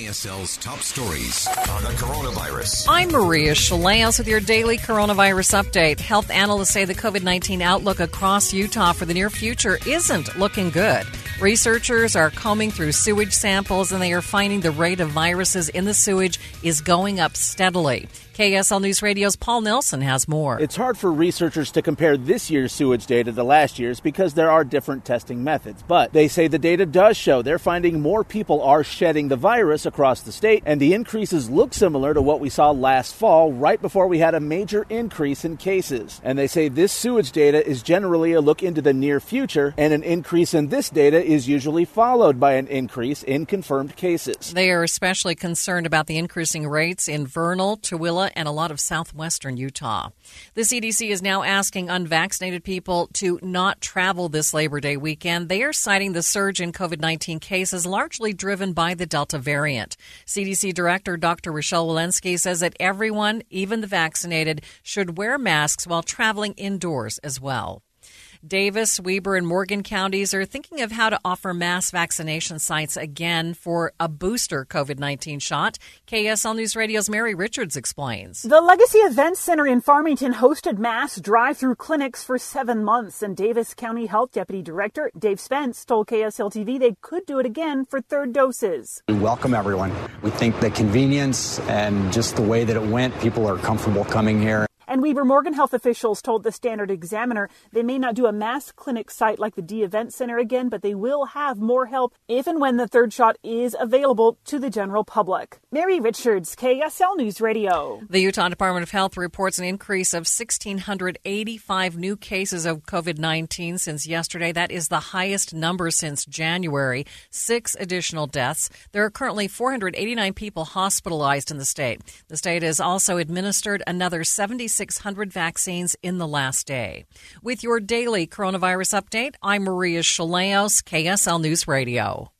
KSL's top stories on the coronavirus. I'm Maria Shilaos with your daily coronavirus update. Health analysts say the COVID 19 outlook across Utah for the near future isn't looking good. Researchers are combing through sewage samples and they are finding the rate of viruses in the sewage is going up steadily. KSL News Radio's Paul Nelson has more. It's hard for researchers to compare this year's sewage data to last year's because there are different testing methods. But they say the data does show they're finding more people are shedding the virus across the state, and the increases look similar to what we saw last fall, right before we had a major increase in cases. And they say this sewage data is generally a look into the near future, and an increase in this data is usually followed by an increase in confirmed cases. They are especially concerned about the increasing rates in Vernal, Tooele, and a lot of southwestern Utah. The CDC is now asking unvaccinated people to not travel this Labor Day weekend. They are citing the surge in COVID 19 cases largely driven by the Delta variant. CDC Director Dr. Rochelle Walensky says that everyone, even the vaccinated, should wear masks while traveling indoors as well. Davis, Weber, and Morgan counties are thinking of how to offer mass vaccination sites again for a booster COVID 19 shot. KSL News Radio's Mary Richards explains. The Legacy Events Center in Farmington hosted mass drive through clinics for seven months, and Davis County Health Deputy Director Dave Spence told KSL TV they could do it again for third doses. We welcome everyone. We think the convenience and just the way that it went, people are comfortable coming here. And Weber Morgan health officials told the Standard Examiner they may not do a mass clinic site like the Dee Event Center again, but they will have more help if and when the third shot is available to the general public. Mary Richards, KSL News Radio. The Utah Department of Health reports an increase of 1,685 new cases of COVID 19 since yesterday. That is the highest number since January. Six additional deaths. There are currently 489 people hospitalized in the state. The state has also administered another 76 600 vaccines in the last day. With your daily coronavirus update, I'm Maria Shilaos, KSL News Radio.